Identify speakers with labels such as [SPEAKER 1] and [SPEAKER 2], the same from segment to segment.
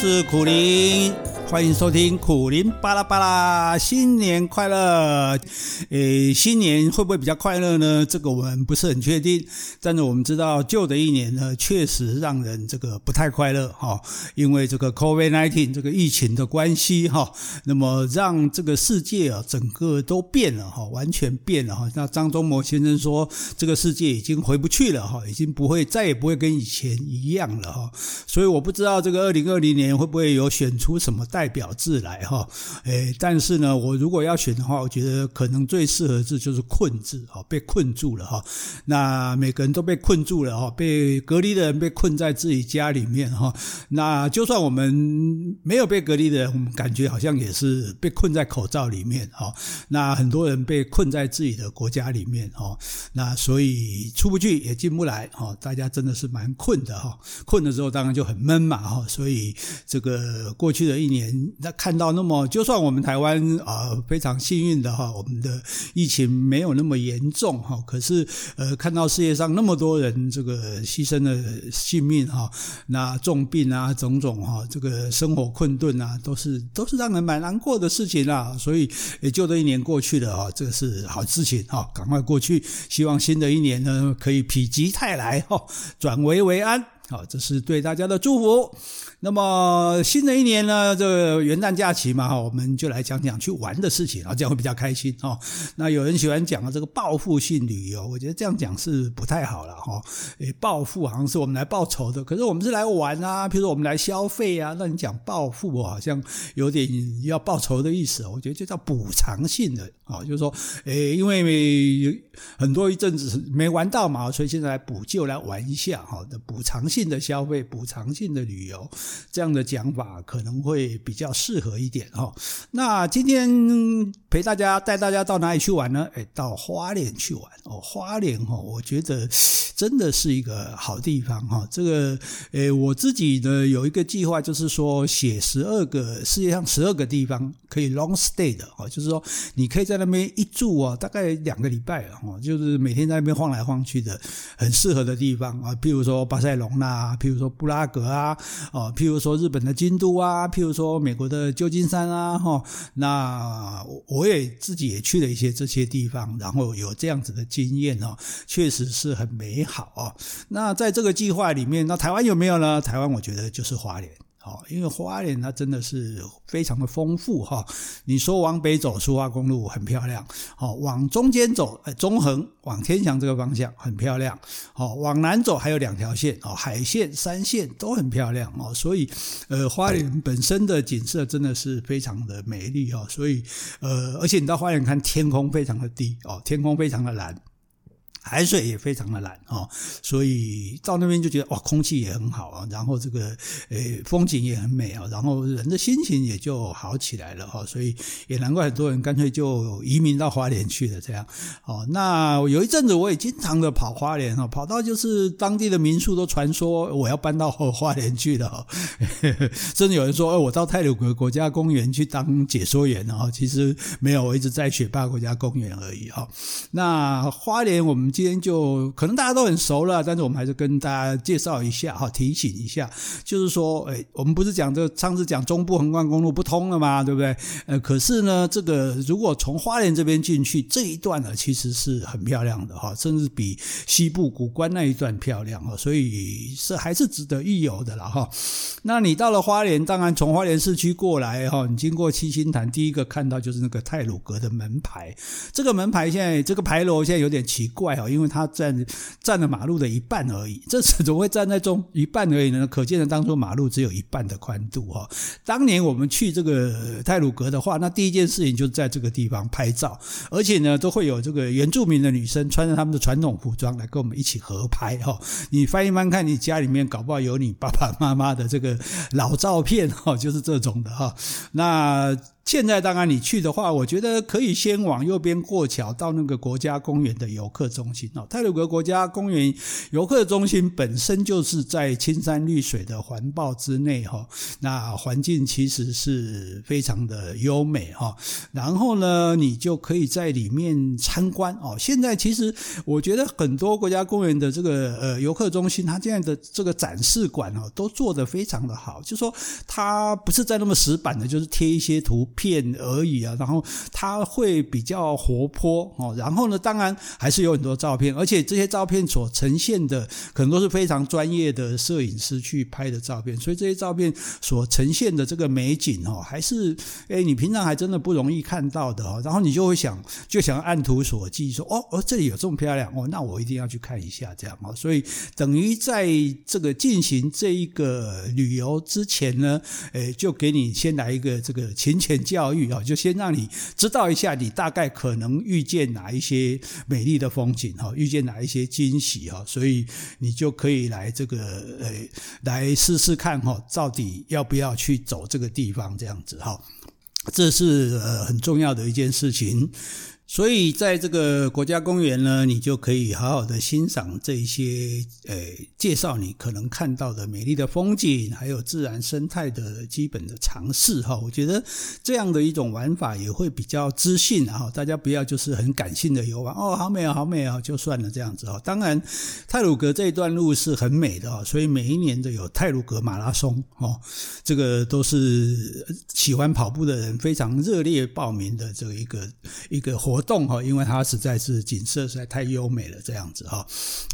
[SPEAKER 1] 是苦灵，欢迎收听苦苓巴拉巴拉，新年快乐！诶，新年会不会比较快乐呢？这个我们不是很确定，但是我们知道旧的一年呢，确实让人这个不太快乐哈，因为这个 COVID-19 这个疫情的关系哈，那么让这个世界啊整个都变了哈，完全变了哈。那张忠谋先生说，这个世界已经回不去了哈，已经不会再也不会跟以前一样了哈，所以我不知道这个二零二零年。会不会有选出什么代表字来哈？诶，但是呢，我如果要选的话，我觉得可能最适合字就是“困”字哈，被困住了哈。那每个人都被困住了哈，被隔离的人被困在自己家里面哈。那就算我们没有被隔离的人，我们感觉好像也是被困在口罩里面哈。那很多人被困在自己的国家里面哈。那所以出不去也进不来哈。大家真的是蛮困的哈。困的时候当然就很闷嘛哈。所以。这个过去的一年，那看到那么，就算我们台湾啊、非常幸运的哈，我们的疫情没有那么严重哈，可是呃看到世界上那么多人这个牺牲了性命哈，那重病啊种种哈，这个生活困顿啊，都是都是让人蛮难过的事情啦。所以也就这一年过去了哈，这个是好事情哈，赶快过去，希望新的一年呢可以否极泰来哈，转危为安。好，这是对大家的祝福。那么新的一年呢，这个元旦假期嘛，我们就来讲讲去玩的事情啊，这样会比较开心哈。那有人喜欢讲的这个报复性旅游，我觉得这样讲是不太好了哈。诶，报复好像是我们来报仇的，可是我们是来玩啊，比如说我们来消费啊，那你讲报复我好像有点要报仇的意思。我觉得就叫补偿性的啊，就是说，诶，因为很多一阵子没玩到嘛，所以现在来补救来玩一下哈的补偿。性的消费、补偿性的旅游，这样的讲法可能会比较适合一点哈。那今天陪大家带大家到哪里去玩呢？诶，到花莲去玩哦。花莲哈，我觉得真的是一个好地方哈。这个诶，我自己呢有一个计划，就是说写十二个世界上十二个地方可以 long stay 的哈，就是说你可以在那边一住啊，大概两个礼拜哦，就是每天在那边晃来晃去的，很适合的地方啊。譬如说巴塞隆纳。譬如说布拉格啊，哦，譬如说日本的京都啊，譬如说美国的旧金山啊，哈，那我也自己也去了一些这些地方，然后有这样子的经验哦，确实是很美好哦。那在这个计划里面，那台湾有没有呢？台湾我觉得就是华联。哦，因为花莲它真的是非常的丰富哈。你说往北走，苏花公路很漂亮。好，往中间走，中横往天祥这个方向很漂亮。好，往南走还有两条线，哦，海线、山线都很漂亮哦。所以，呃，花莲本身的景色真的是非常的美丽哦。所以，呃，而且你到花莲看天空非常的低哦，天空非常的蓝。海水也非常的蓝哦，所以到那边就觉得哇，空气也很好啊，然后这个诶风景也很美啊，然后人的心情也就好起来了哈，所以也难怪很多人干脆就移民到花莲去了这样。哦，那有一阵子我也经常的跑花莲哈，跑到就是当地的民宿都传说我要搬到花莲去了，甚至有人说哦，我到太鲁阁国家公园去当解说员啊，其实没有，我一直在雪霸国家公园而已哈。那花莲我们。今天就可能大家都很熟了，但是我们还是跟大家介绍一下哈，提醒一下，就是说，哎，我们不是讲这上次讲中部横贯公路不通了吗？对不对？呃，可是呢，这个如果从花莲这边进去这一段呢，其实是很漂亮的哈，甚至比西部古关那一段漂亮哈，所以是还是值得一游的了哈。那你到了花莲，当然从花莲市区过来哈，你经过七星潭，第一个看到就是那个泰鲁阁的门牌，这个门牌现在这个牌楼现在有点奇怪因为它占占了马路的一半而已，这怎么会站在中一半而已呢？可见的当初马路只有一半的宽度哈。当年我们去这个泰鲁阁的话，那第一件事情就是在这个地方拍照，而且呢都会有这个原住民的女生穿着他们的传统服装来跟我们一起合拍哈。你翻一翻看，你家里面搞不好有你爸爸妈妈的这个老照片哈，就是这种的哈。那。现在当然你去的话，我觉得可以先往右边过桥到那个国家公园的游客中心哦。泰鲁格国家公园游客中心本身就是在青山绿水的环抱之内哈，那环境其实是非常的优美哈。然后呢，你就可以在里面参观哦。现在其实我觉得很多国家公园的这个呃游客中心，它现在的这个展示馆哦，都做得非常的好，就说它不是在那么死板的，就是贴一些图片而已啊。然后它会比较活泼哦。然后呢，当然还是有很多照片，而且这些照片所呈现的可能都是非常专业的摄影师去拍的照片，所以这些照片所呈现的这个美景哦，还是诶你平常还真的不容易看到的哦。然后你就会想，就想按图索骥说哦哦，这里有这么漂亮哦，那我一定要去看一下这样哦。所以等于在这个进行这一个旅游之前呢，诶，就给你先来一个这个浅浅教育啊，就先让你知道一下你大概可能遇见哪一些美丽的风景哈，遇见哪一些惊喜哈，所以你就可以来这个呃，来试试看哈，到底要不要去走这个地方这样子哈，这是呃很重要的一件事情。所以，在这个国家公园呢，你就可以好好的欣赏这一些，呃，介绍你可能看到的美丽的风景，还有自然生态的基本的常识哈。我觉得这样的一种玩法也会比较知性哈。大家不要就是很感性的游玩哦，好美啊，好美啊，就算了这样子哈。当然，泰鲁格这一段路是很美的哈，所以每一年都有泰鲁格马拉松哦，这个都是喜欢跑步的人非常热烈报名的这一个一个活。活动哈，因为它实在是景色实在太优美了，这样子哈。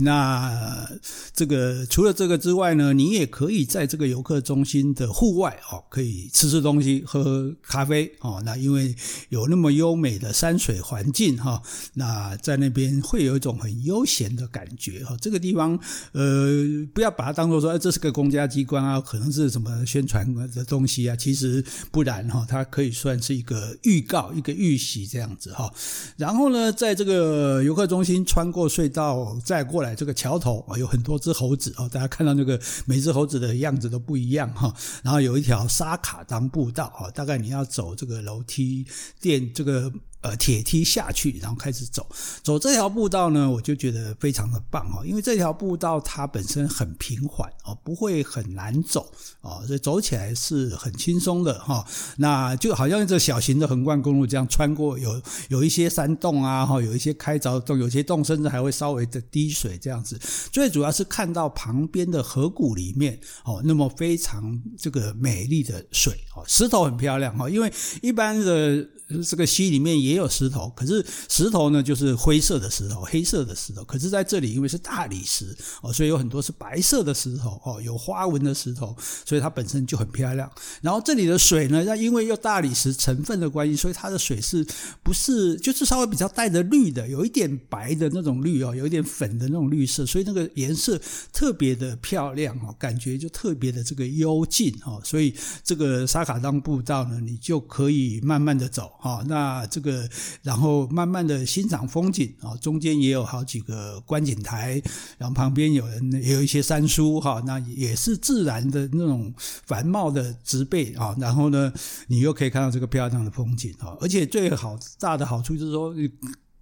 [SPEAKER 1] 那这个除了这个之外呢，你也可以在这个游客中心的户外哦，可以吃吃东西、喝喝咖啡哦。那因为有那么优美的山水环境哈，那在那边会有一种很悠闲的感觉哈。这个地方呃，不要把它当做说，这是个公家机关啊，可能是什么宣传的东西啊。其实不然哈，它可以算是一个预告、一个预习这样子哈。然后呢，在这个游客中心穿过隧道再过来这个桥头啊，有很多只猴子啊，大家看到那个每只猴子的样子都不一样哈。然后有一条沙卡当步道啊，大概你要走这个楼梯垫这个。呃，铁梯下去，然后开始走，走这条步道呢，我就觉得非常的棒哦，因为这条步道它本身很平缓哦，不会很难走哦，所以走起来是很轻松的哈。那就好像这小型的横贯公路这样穿过，有有一些山洞啊，哈，有一些开凿洞，有些洞甚至还会稍微的滴水这样子。最主要是看到旁边的河谷里面哦，那么非常这个美丽的水哦，石头很漂亮哈，因为一般的。这个溪里面也有石头，可是石头呢，就是灰色的石头，黑色的石头。可是在这里，因为是大理石哦，所以有很多是白色的石头哦，有花纹的石头，所以它本身就很漂亮。然后这里的水呢，那因为又大理石成分的关系，所以它的水是不是就是稍微比较带着绿的，有一点白的那种绿哦，有一点粉的那种绿色，所以那个颜色特别的漂亮哦，感觉就特别的这个幽静哦。所以这个沙卡当步道呢，你就可以慢慢的走。哦，那这个，然后慢慢的欣赏风景啊，中间也有好几个观景台，然后旁边有人也有一些山书哈，那也是自然的那种繁茂的植被啊，然后呢，你又可以看到这个漂亮的风景啊，而且最好大的好处就是说，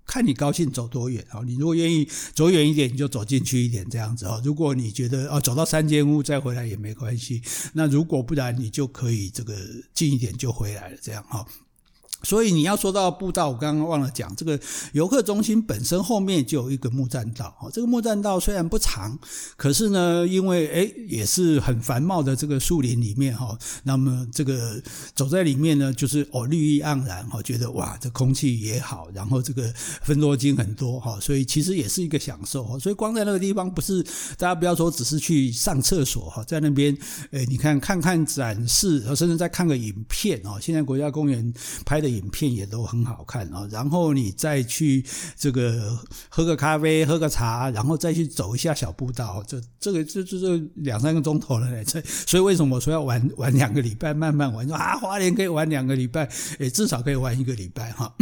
[SPEAKER 1] 看你高兴走多远啊，你如果愿意走远一点，你就走进去一点这样子啊，如果你觉得啊走到三间屋再回来也没关系，那如果不然你就可以这个近一点就回来了这样哈。所以你要说到步道，我刚刚忘了讲，这个游客中心本身后面就有一个木栈道。哦，这个木栈道虽然不长，可是呢，因为诶也是很繁茂的这个树林里面哈，那么这个走在里面呢，就是哦绿意盎然哈，觉得哇这空气也好，然后这个分多金很多哈，所以其实也是一个享受。所以光在那个地方不是大家不要说只是去上厕所哈，在那边诶你看看看展示，甚至再看个影片哦。现在国家公园拍的。影片也都很好看啊，然后你再去这个喝个咖啡、喝个茶，然后再去走一下小步道，这这个这这这两三个钟头了，这所以为什么我说要玩玩两个礼拜，慢慢玩？说啊，花莲可以玩两个礼拜，诶，至少可以玩一个礼拜哈。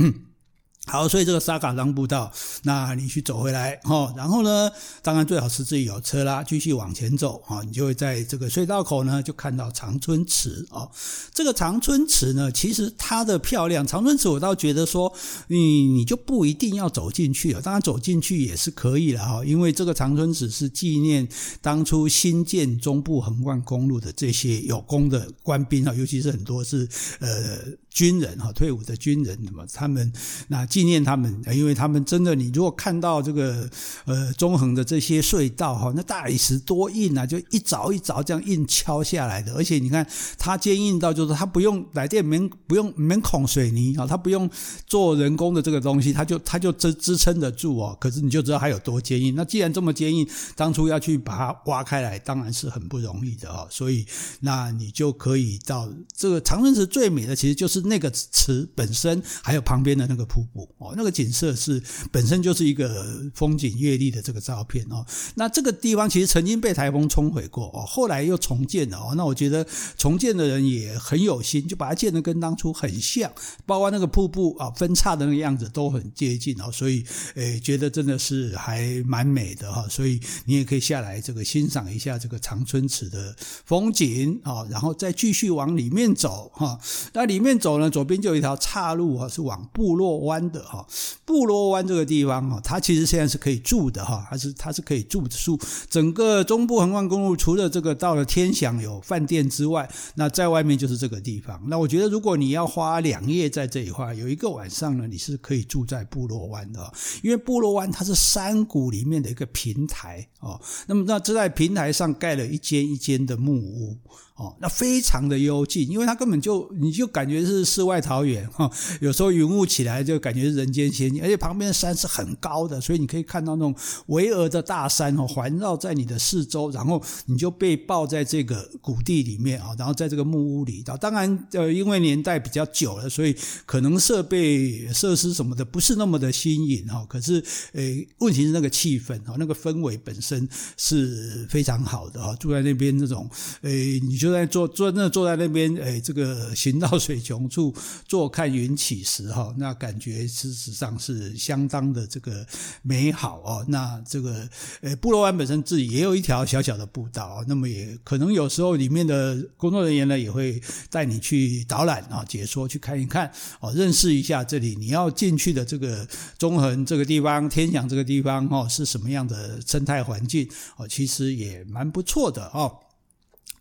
[SPEAKER 1] 好，所以这个沙卡礑步道，那你去走回来，哈，然后呢，当然最好是自己有车啦，继续往前走，你就会在这个隧道口呢，就看到长春池，哦，这个长春池呢，其实它的漂亮，长春池我倒觉得说，你你就不一定要走进去了，当然走进去也是可以了，哈，因为这个长春池是纪念当初新建中部横贯公路的这些有功的官兵啊，尤其是很多是呃。军人哈，退伍的军人，什么他们那纪念他们，因为他们真的，你如果看到这个呃中横的这些隧道哈，那大理石多硬啊，就一凿一凿这样硬敲下来的，而且你看它坚硬到就是它不用来电门，不用门孔水泥啊，它不用做人工的这个东西，它就它就支支撑得住哦。可是你就知道它有多坚硬。那既然这么坚硬，当初要去把它挖开来，当然是很不容易的哦。所以那你就可以到这个长春池最美的，其实就是。那个池本身，还有旁边的那个瀑布哦，那个景色是本身就是一个风景阅历的这个照片哦。那这个地方其实曾经被台风冲毁过哦，后来又重建了哦。那我觉得重建的人也很有心，就把它建得跟当初很像，包括那个瀑布啊分叉的那个样子都很接近哦。所以诶，觉得真的是还蛮美的哈。所以你也可以下来这个欣赏一下这个长春池的风景啊，然后再继续往里面走哈。那里面走。走呢，左边就有一条岔路啊，是往部落湾的哈。部落湾这个地方哈，它其实现在是可以住的哈，它是它是可以住的。住整个中部横贯公路，除了这个到了天祥有饭店之外，那在外面就是这个地方。那我觉得，如果你要花两夜在这里的话，有一个晚上呢，你是可以住在部落湾的，因为部落湾它是山谷里面的一个平台哦。那么那这在平台上盖了一间一间的木屋。哦，那非常的幽静，因为它根本就你就感觉是世外桃源哈。有时候云雾起来就感觉是人间仙境，而且旁边的山是很高的，所以你可以看到那种巍峨的大山哦，环绕在你的四周，然后你就被抱在这个谷地里面啊，然后在这个木屋里。当然，呃，因为年代比较久了，所以可能设备设施什么的不是那么的新颖哈。可是，呃，问题是那个气氛哈，那个氛围本身是非常好的哈。住在那边那种，呃，你就。在坐坐那坐在那边，哎，这个行到水穷处，坐看云起时，哈，那感觉事实上是相当的这个美好哦。那这个，呃，布罗湾本身自己也有一条小小的步道，那么也可能有时候里面的工作人员呢也会带你去导览啊，解说去看一看哦，认识一下这里你要进去的这个中横这个地方、天祥这个地方哦，是什么样的生态环境哦，其实也蛮不错的哦。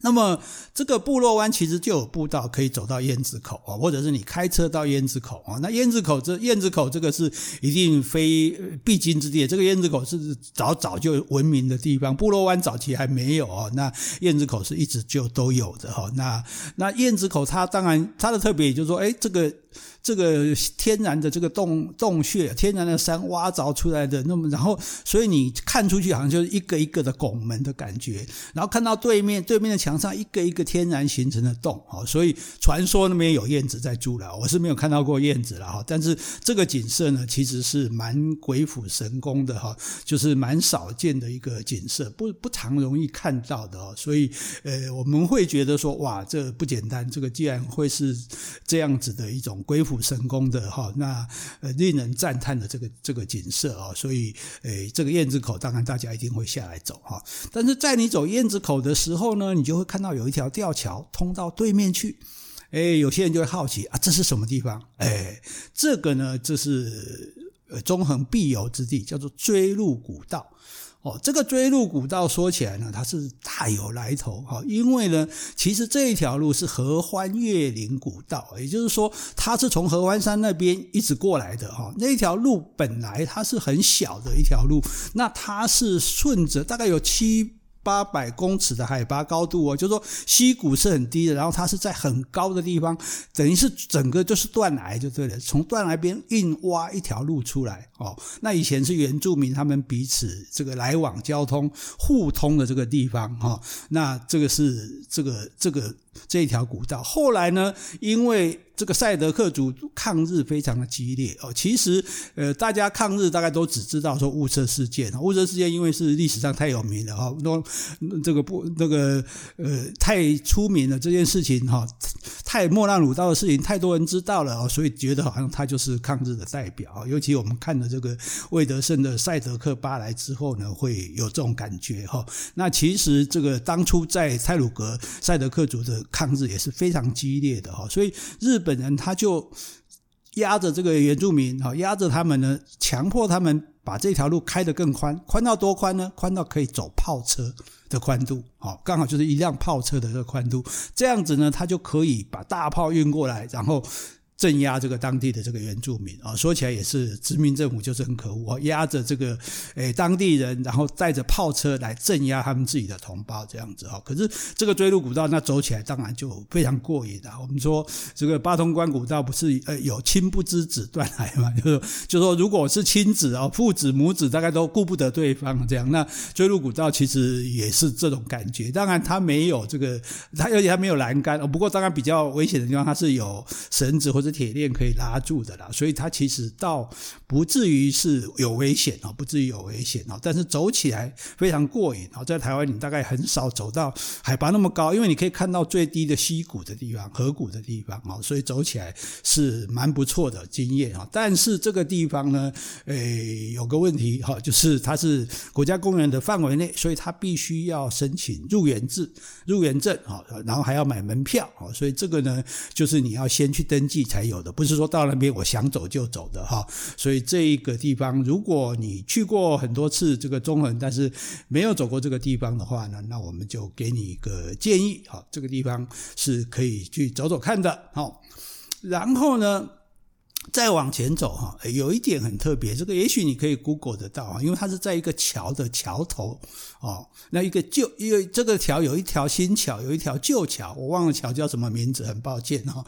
[SPEAKER 1] 那么这个部落湾其实就有步道可以走到燕子口啊，或者是你开车到燕子口啊。那燕子口这燕子口这个是一定非必经之地，这个燕子口是早早就闻名的地方。部落湾早期还没有啊，那燕子口是一直就都有的哈。那那燕子口它当然它的特别也就是说，哎，这个。这个天然的这个洞洞穴，天然的山挖凿出来的，那么然后，所以你看出去好像就是一个一个的拱门的感觉，然后看到对面对面的墙上一个一个天然形成的洞，哈，所以传说那边有燕子在住了，我是没有看到过燕子了，哈，但是这个景色呢，其实是蛮鬼斧神工的，哈，就是蛮少见的一个景色，不不常容易看到的，哦，所以呃，我们会觉得说，哇，这不简单，这个既然会是这样子的一种鬼斧。神功的哈，那呃令人赞叹的这个这个景色啊，所以诶这个燕子口当然大家一定会下来走哈。但是在你走燕子口的时候呢，你就会看到有一条吊桥通到对面去，哎有些人就会好奇啊，这是什么地方？哎这个呢，这是呃中横必游之地，叫做锥麓古道。哦，这个追路古道说起来呢，它是大有来头哈，因为呢，其实这一条路是合欢越岭古道，也就是说，它是从合欢山那边一直过来的哈。那条路本来它是很小的一条路，那它是顺着大概有七。八百公尺的海拔高度哦，就是说溪谷是很低的，然后它是在很高的地方，等于是整个就是断崖就对了，从断崖边硬挖一条路出来哦。那以前是原住民他们彼此这个来往交通互通的这个地方哈。那这个是这个这个。这一条古道。后来呢，因为这个赛德克族抗日非常的激烈哦，其实呃，大家抗日大概都只知道说雾社事件，雾社事件因为是历史上太有名了哈，那这个不那个呃太出名了这件事情哈，太莫让鲁道的事情太多人知道了哦，所以觉得好像他就是抗日的代表，尤其我们看了这个魏德圣的《赛德克巴莱》之后呢，会有这种感觉哈。那其实这个当初在泰鲁格赛德克族的抗日也是非常激烈的哈，所以日本。人他就压着这个原住民，哈，压着他们呢，强迫他们把这条路开得更宽，宽到多宽呢？宽到可以走炮车的宽度，好，刚好就是一辆炮车的这个宽度，这样子呢，他就可以把大炮运过来，然后。镇压这个当地的这个原住民啊，说起来也是殖民政府就是很可恶啊，压着这个诶当地人，然后带着炮车来镇压他们自己的同胞这样子哈。可是这个追路古道那走起来当然就非常过瘾啊。我们说这个八通关古道不是呃有亲不知子断来嘛，就是就说如果是亲子啊，父子母子大概都顾不得对方这样，那追路古道其实也是这种感觉。当然它没有这个，它而且它没有栏杆。不过当然比较危险的地方，它是有绳子或者。铁链可以拉住的啦，所以它其实倒不至于是有危险哦，不至于有危险哦。但是走起来非常过瘾哦，在台湾你大概很少走到海拔那么高，因为你可以看到最低的溪谷的地方、河谷的地方哦，所以走起来是蛮不错的经验啊。但是这个地方呢，诶，有个问题哈，就是它是国家公园的范围内，所以它必须要申请入园制、入园证啊，然后还要买门票哦，所以这个呢，就是你要先去登记才。还有的，不是说到那边我想走就走的哈，所以这一个地方，如果你去过很多次这个中横，但是没有走过这个地方的话呢，那我们就给你一个建议，好，这个地方是可以去走走看的，好，然后呢，再往前走哈，有一点很特别，这个也许你可以 Google 得到啊，因为它是在一个桥的桥头哦，那一个旧，因为这个桥有一条新桥，有一条旧桥，我忘了桥叫什么名字，很抱歉哈。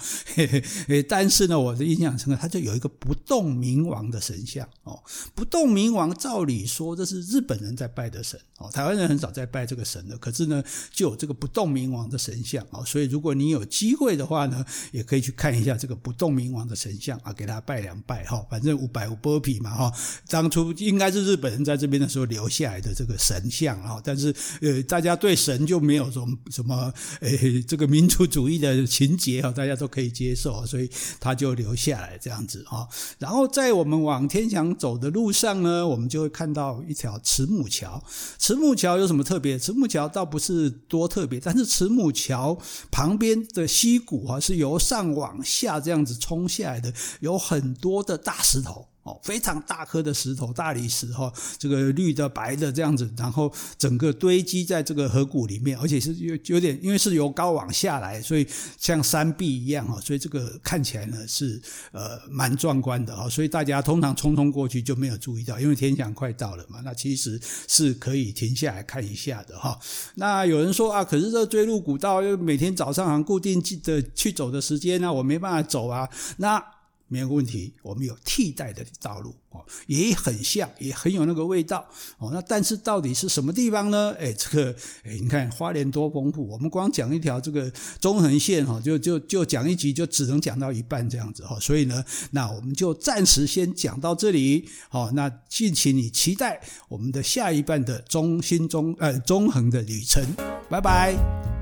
[SPEAKER 1] 但是呢，我的印象深刻，它就有一个不动明王的神像哦。不动明王，照理说这是日本人在拜的神哦，台湾人很少在拜这个神的，可是呢，就有这个不动明王的神像哦，所以如果你有机会的话呢，也可以去看一下这个不动明王的神像啊，给他。拜两拜哈，反正五百五波皮嘛哈，当初应该是日本人在这边的时候留下来的这个神像哈，但是呃，大家对神就没有什么什么呃这个民族主义的情结哈，大家都可以接受，所以他就留下来这样子哈。然后在我们往天祥走的路上呢，我们就会看到一条慈母桥。慈母桥有什么特别？慈母桥倒不是多特别，但是慈母桥旁边的溪谷哈，是由上往下这样子冲下来的，有。有很多的大石头。哦，非常大颗的石头，大理石哈，这个绿的、白的这样子，然后整个堆积在这个河谷里面，而且是有有点，因为是由高往下来，所以像山壁一样哈，所以这个看起来呢是呃蛮壮观的哈，所以大家通常匆匆过去就没有注意到，因为天祥快到了嘛，那其实是可以停下来看一下的哈。那有人说啊，可是这锥麓古道又每天早上好像固定记得去走的时间呢，我没办法走啊，那。没有问题，我们有替代的道路哦，也很像，也很有那个味道哦。那但是到底是什么地方呢？哎，这个哎，你看花莲多丰富，我们光讲一条这个中横线哈，就就就讲一集就只能讲到一半这样子哈。所以呢，那我们就暂时先讲到这里好，那敬请你期待我们的下一半的中心中呃中横的旅程，拜拜。